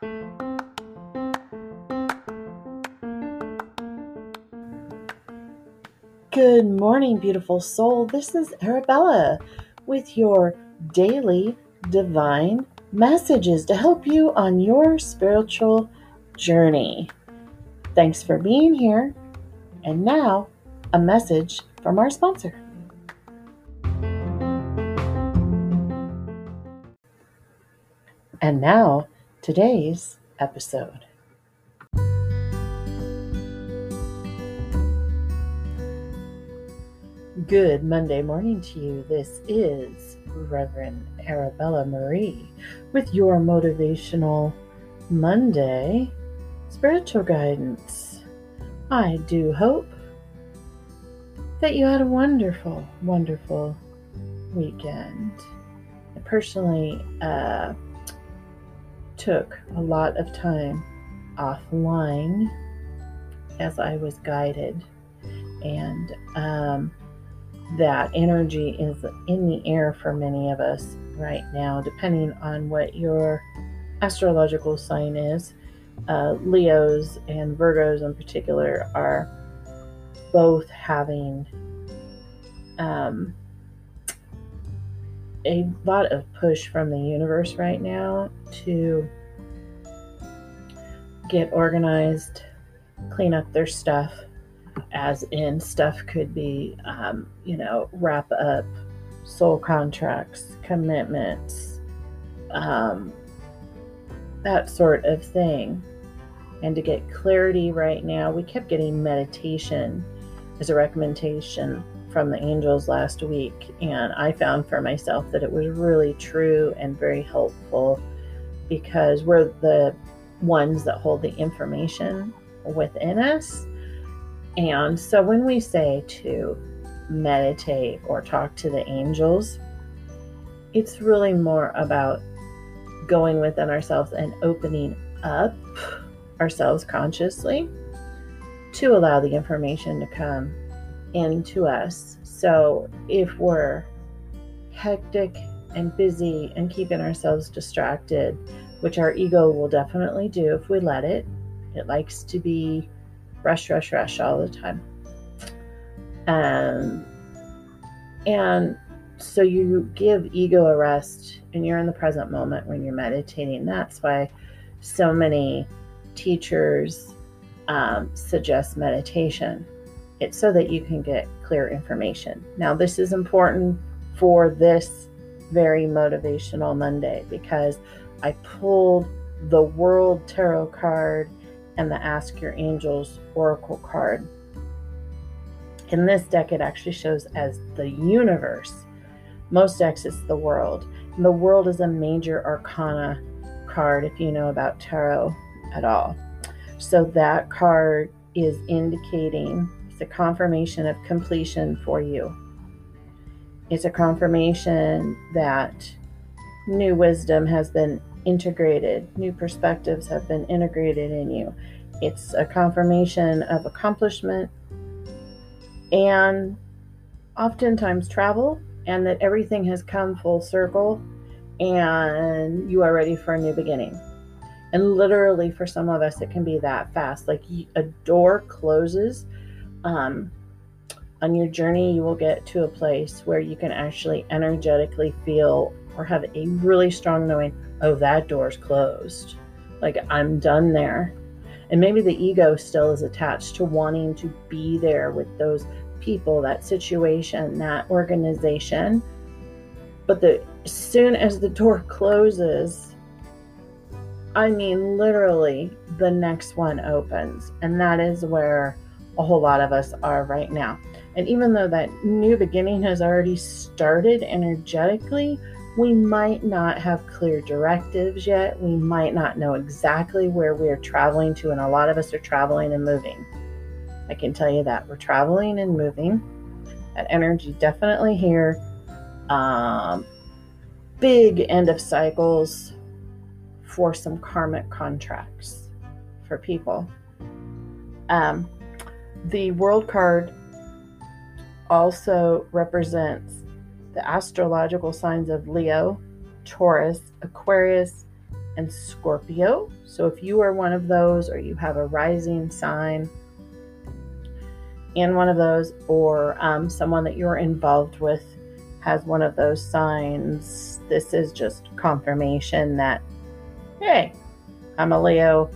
Good morning, beautiful soul. This is Arabella with your daily divine messages to help you on your spiritual journey. Thanks for being here. And now, a message from our sponsor. And now, today's episode. Good Monday morning to you. This is Reverend Arabella Marie with your motivational Monday spiritual guidance. I do hope that you had a wonderful, wonderful weekend. Personally uh, took a lot of time offline as I was guided, and um, that energy is in the air for many of us right now, depending on what your astrological sign is. Uh, Leos and Virgos, in particular, are both having um, a lot of push from the universe right now to get organized, clean up their stuff, as in stuff could be, um, you know, wrap up soul contracts, commitments, um, that sort of thing. And to get clarity right now, we kept getting meditation as a recommendation from the angels last week. And I found for myself that it was really true and very helpful because we're the ones that hold the information within us. And so when we say to meditate or talk to the angels, it's really more about going within ourselves and opening up ourselves consciously to allow the information to come into us. So if we're hectic and busy and keeping ourselves distracted, which our ego will definitely do if we let it, it likes to be rush, rush, rush all the time. Um, and so you give ego a rest and you're in the present moment when you're meditating. That's why so many teachers um, suggest meditation. It's so that you can get clear information. Now, this is important for this very motivational Monday because I pulled the World Tarot card and the Ask Your Angels Oracle card. In this deck, it actually shows as the universe. Most decks, it's the world. And the world is a major arcana card if you know about tarot at all. So that card is indicating it's a confirmation of completion for you. It's a confirmation that new wisdom has been integrated, new perspectives have been integrated in you. It's a confirmation of accomplishment and oftentimes travel, and that everything has come full circle and you are ready for a new beginning. And literally, for some of us, it can be that fast. Like a door closes. Um, on your journey, you will get to a place where you can actually energetically feel or have a really strong knowing oh, that door's closed. Like I'm done there. And maybe the ego still is attached to wanting to be there with those people, that situation, that organization. But the as soon as the door closes, I mean literally the next one opens. And that is where a whole lot of us are right now. And even though that new beginning has already started energetically, we might not have clear directives yet. We might not know exactly where we're traveling to, and a lot of us are traveling and moving. I can tell you that we're traveling and moving. That energy definitely here. Um, big end of cycles for some karmic contracts for people. Um, the world card also represents the astrological signs of Leo, Taurus, Aquarius, and Scorpio. So if you are one of those or you have a rising sign in one of those, or um, someone that you're involved with has one of those signs, this is just confirmation that, hey, I'm a Leo.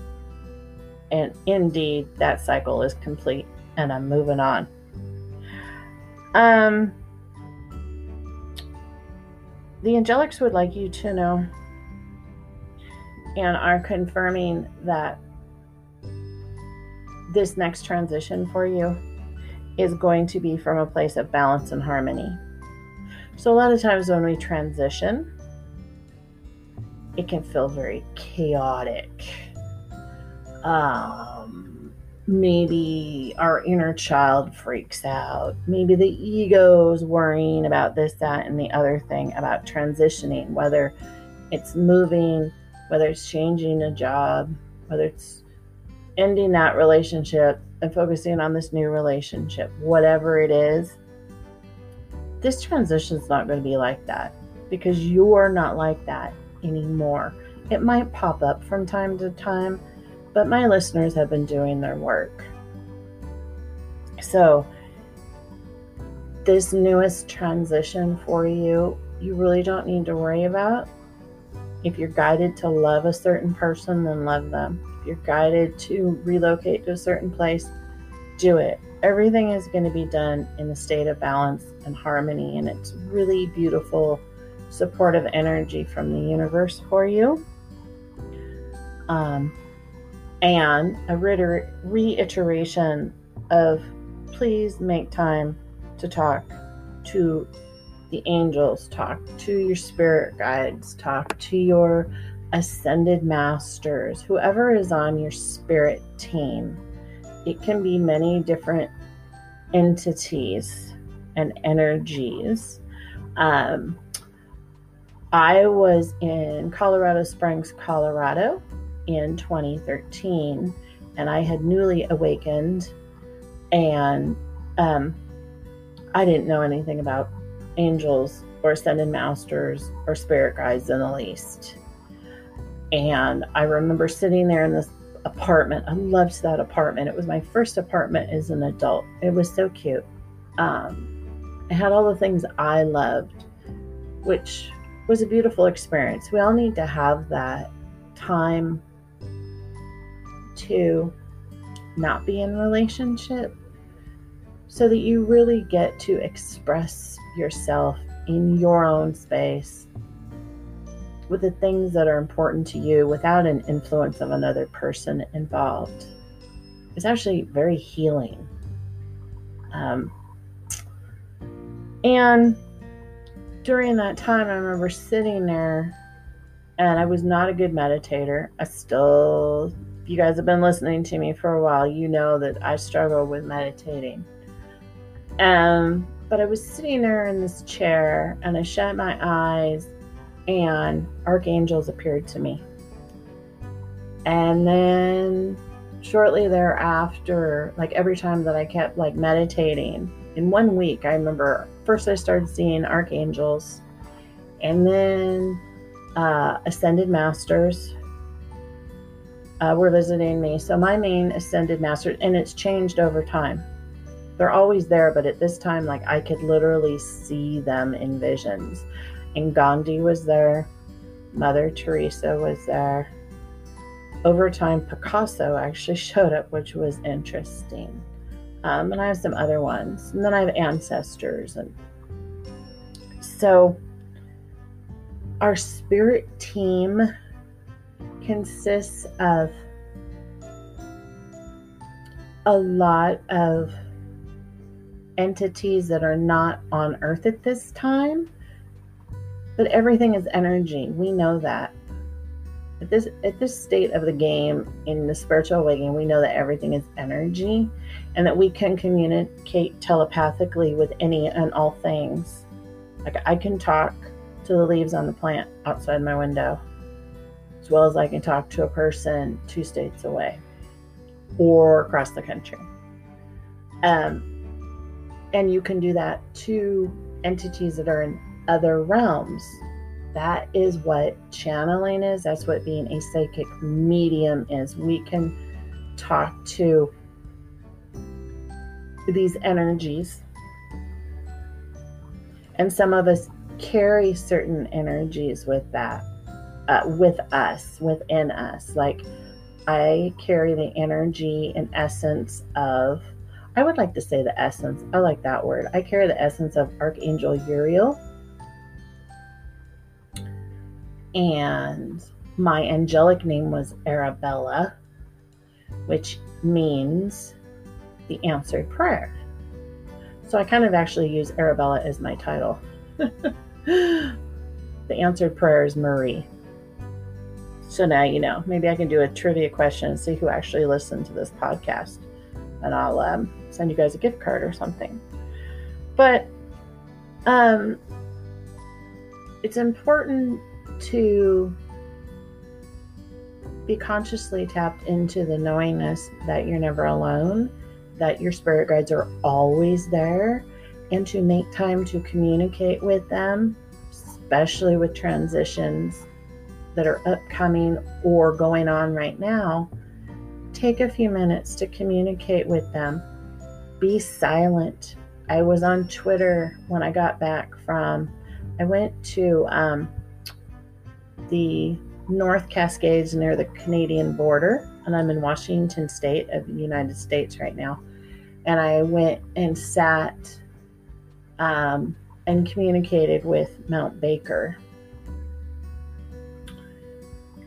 And indeed, that cycle is complete and I'm moving on. Um, the angelics would like you to know and are confirming that this next transition for you is going to be from a place of balance and harmony. So, a lot of times when we transition, it can feel very chaotic. Um, maybe our inner child freaks out. Maybe the ego is worrying about this, that, and the other thing about transitioning, whether it's moving whether it's changing a job, whether it's ending that relationship and focusing on this new relationship, whatever it is, this transition is not going to be like that because you're not like that anymore. It might pop up from time to time, but my listeners have been doing their work. So, this newest transition for you, you really don't need to worry about if you're guided to love a certain person, then love them. If you're guided to relocate to a certain place, do it. Everything is going to be done in a state of balance and harmony, and it's really beautiful, supportive energy from the universe for you. Um, and a reiteration of please make time to talk to the angels, talk to your spirit guides, talk to your ascended masters, whoever is on your spirit team. It can be many different entities and energies. Um, I was in Colorado Springs, Colorado in 2013, and I had newly awakened, and um, I didn't know anything about angels or ascended masters or spirit guides in the least. And I remember sitting there in this apartment. I loved that apartment. It was my first apartment as an adult. It was so cute. Um, it had all the things I loved, which was a beautiful experience. We all need to have that time to not be in relationship so that you really get to express yourself in your own space with the things that are important to you without an influence of another person involved. It's actually very healing. Um, and during that time, I remember sitting there and I was not a good meditator. I still, if you guys have been listening to me for a while, you know that I struggle with meditating. Um, but I was sitting there in this chair and I shut my eyes and archangels appeared to me. And then shortly thereafter, like every time that I kept like meditating, in one week, I remember first I started seeing archangels and then uh, ascended masters uh, were visiting me. So my main ascended master, and it's changed over time they're always there, but at this time, like I could literally see them in visions. And Gandhi was there, Mother Teresa was there. Over time, Picasso actually showed up, which was interesting. Um, and I have some other ones. And then I have ancestors. And so our spirit team consists of a lot of entities that are not on earth at this time but everything is energy. We know that. At this at this state of the game in the spiritual awakening we know that everything is energy and that we can communicate telepathically with any and all things. Like i can talk to the leaves on the plant outside my window as well as i can talk to a person two states away or across the country um, and you can do that to entities that are in other realms That is what channeling is. That's what being a psychic medium is. We can talk to these energies. And some of us carry certain energies with that, uh, with us, within us. Like I carry the energy and essence of, I would like to say the essence, I like that word. I carry the essence of Archangel Uriel. And my angelic name was Arabella, which means the answered prayer. So I kind of actually use Arabella as my title. the answered prayer is Marie. So now you know. Maybe I can do a trivia question and see who actually listened to this podcast. And I'll um, send you guys a gift card or something. But um, it's important to be consciously tapped into the knowingness that you're never alone that your spirit guides are always there and to make time to communicate with them, especially with transitions that are upcoming or going on right now. Take a few minutes to communicate with them. Be silent. I was on Twitter when I got back from, I went to um, the North Cascades near the Canadian border, and I'm in Washington State of the United States right now and I went and sat um, and communicated with Mount Baker.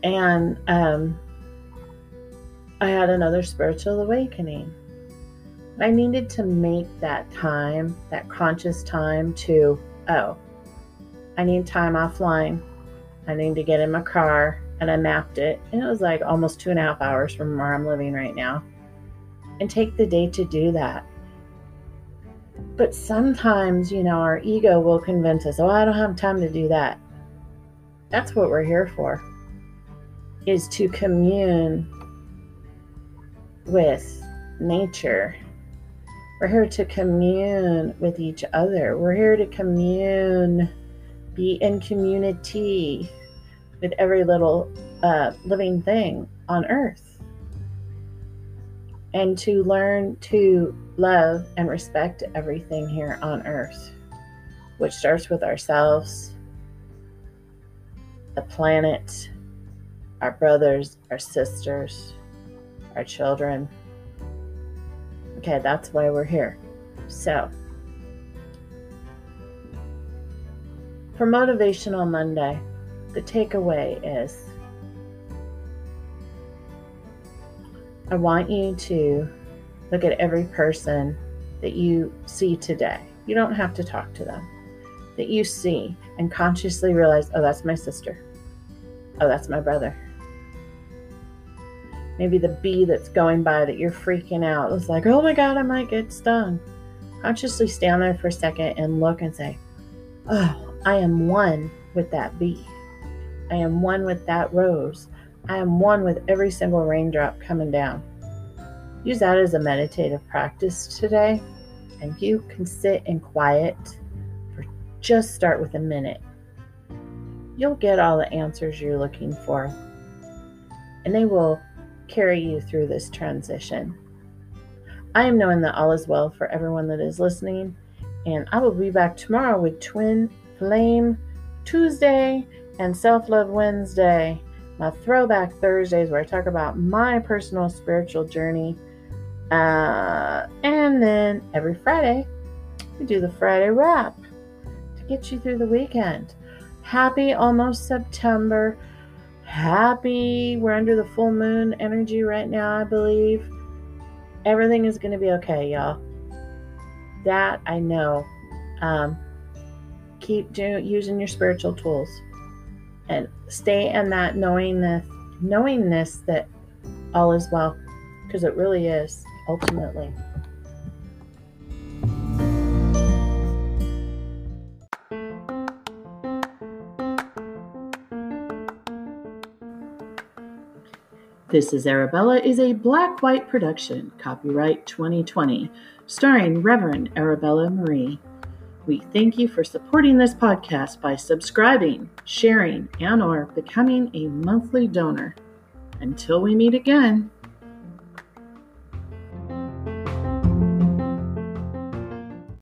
And um, I had another spiritual awakening. I needed to make that time, that conscious time to, oh, I need time offline. I need to get in my car. And I mapped it. And it was like almost two and a half hours from where I'm living right now and take the day to do that. But sometimes, you know, our ego will convince us, oh, I don't have time to do that. That's what we're here for, is to commune with nature. We're here to commune with each other. We're here to commune, be in community with every little uh, living thing on earth and to learn to love and respect everything here on earth, which starts with ourselves, the planet, our brothers, our sisters, our children. Okay, that's why we're here. So, for Motivational Monday, the takeaway is I want you to look at every person that you see today. You don't have to talk to them, that you see and consciously realize, oh, that's my sister. Oh, that's my brother. Maybe the bee that's going by that you're freaking out is like, oh my God, I might get stung. Consciously stand there for a second and look and say, oh, I am one with that bee. I am one with that rose. I am one with every single raindrop coming down. Use that as a meditative practice today, and you can sit in quiet for just start with a minute. You'll get all the answers you're looking for, and they will carry you through this transition. I am knowing that all is well for everyone that is listening, and I will be back tomorrow with Twin Flame Tuesday and Self Love Wednesday my throwback Thursdays where I talk about my personal spiritual journey. Uh, and then every Friday, we do the Friday wrap to get you through the weekend. Happy almost September. Happy, we're under the full moon energy right now, I believe. Everything is going to be okay, y'all. That I know. Um, keep do, using your spiritual tools and stay in that knowingness knowingness that all is well because it really is ultimately This is Arabella is a black white production, copyright 2020, starring Reverend Arabella Marie. We thank you for supporting this podcast by subscribing, sharing, and or becoming a monthly donor. Until we meet again,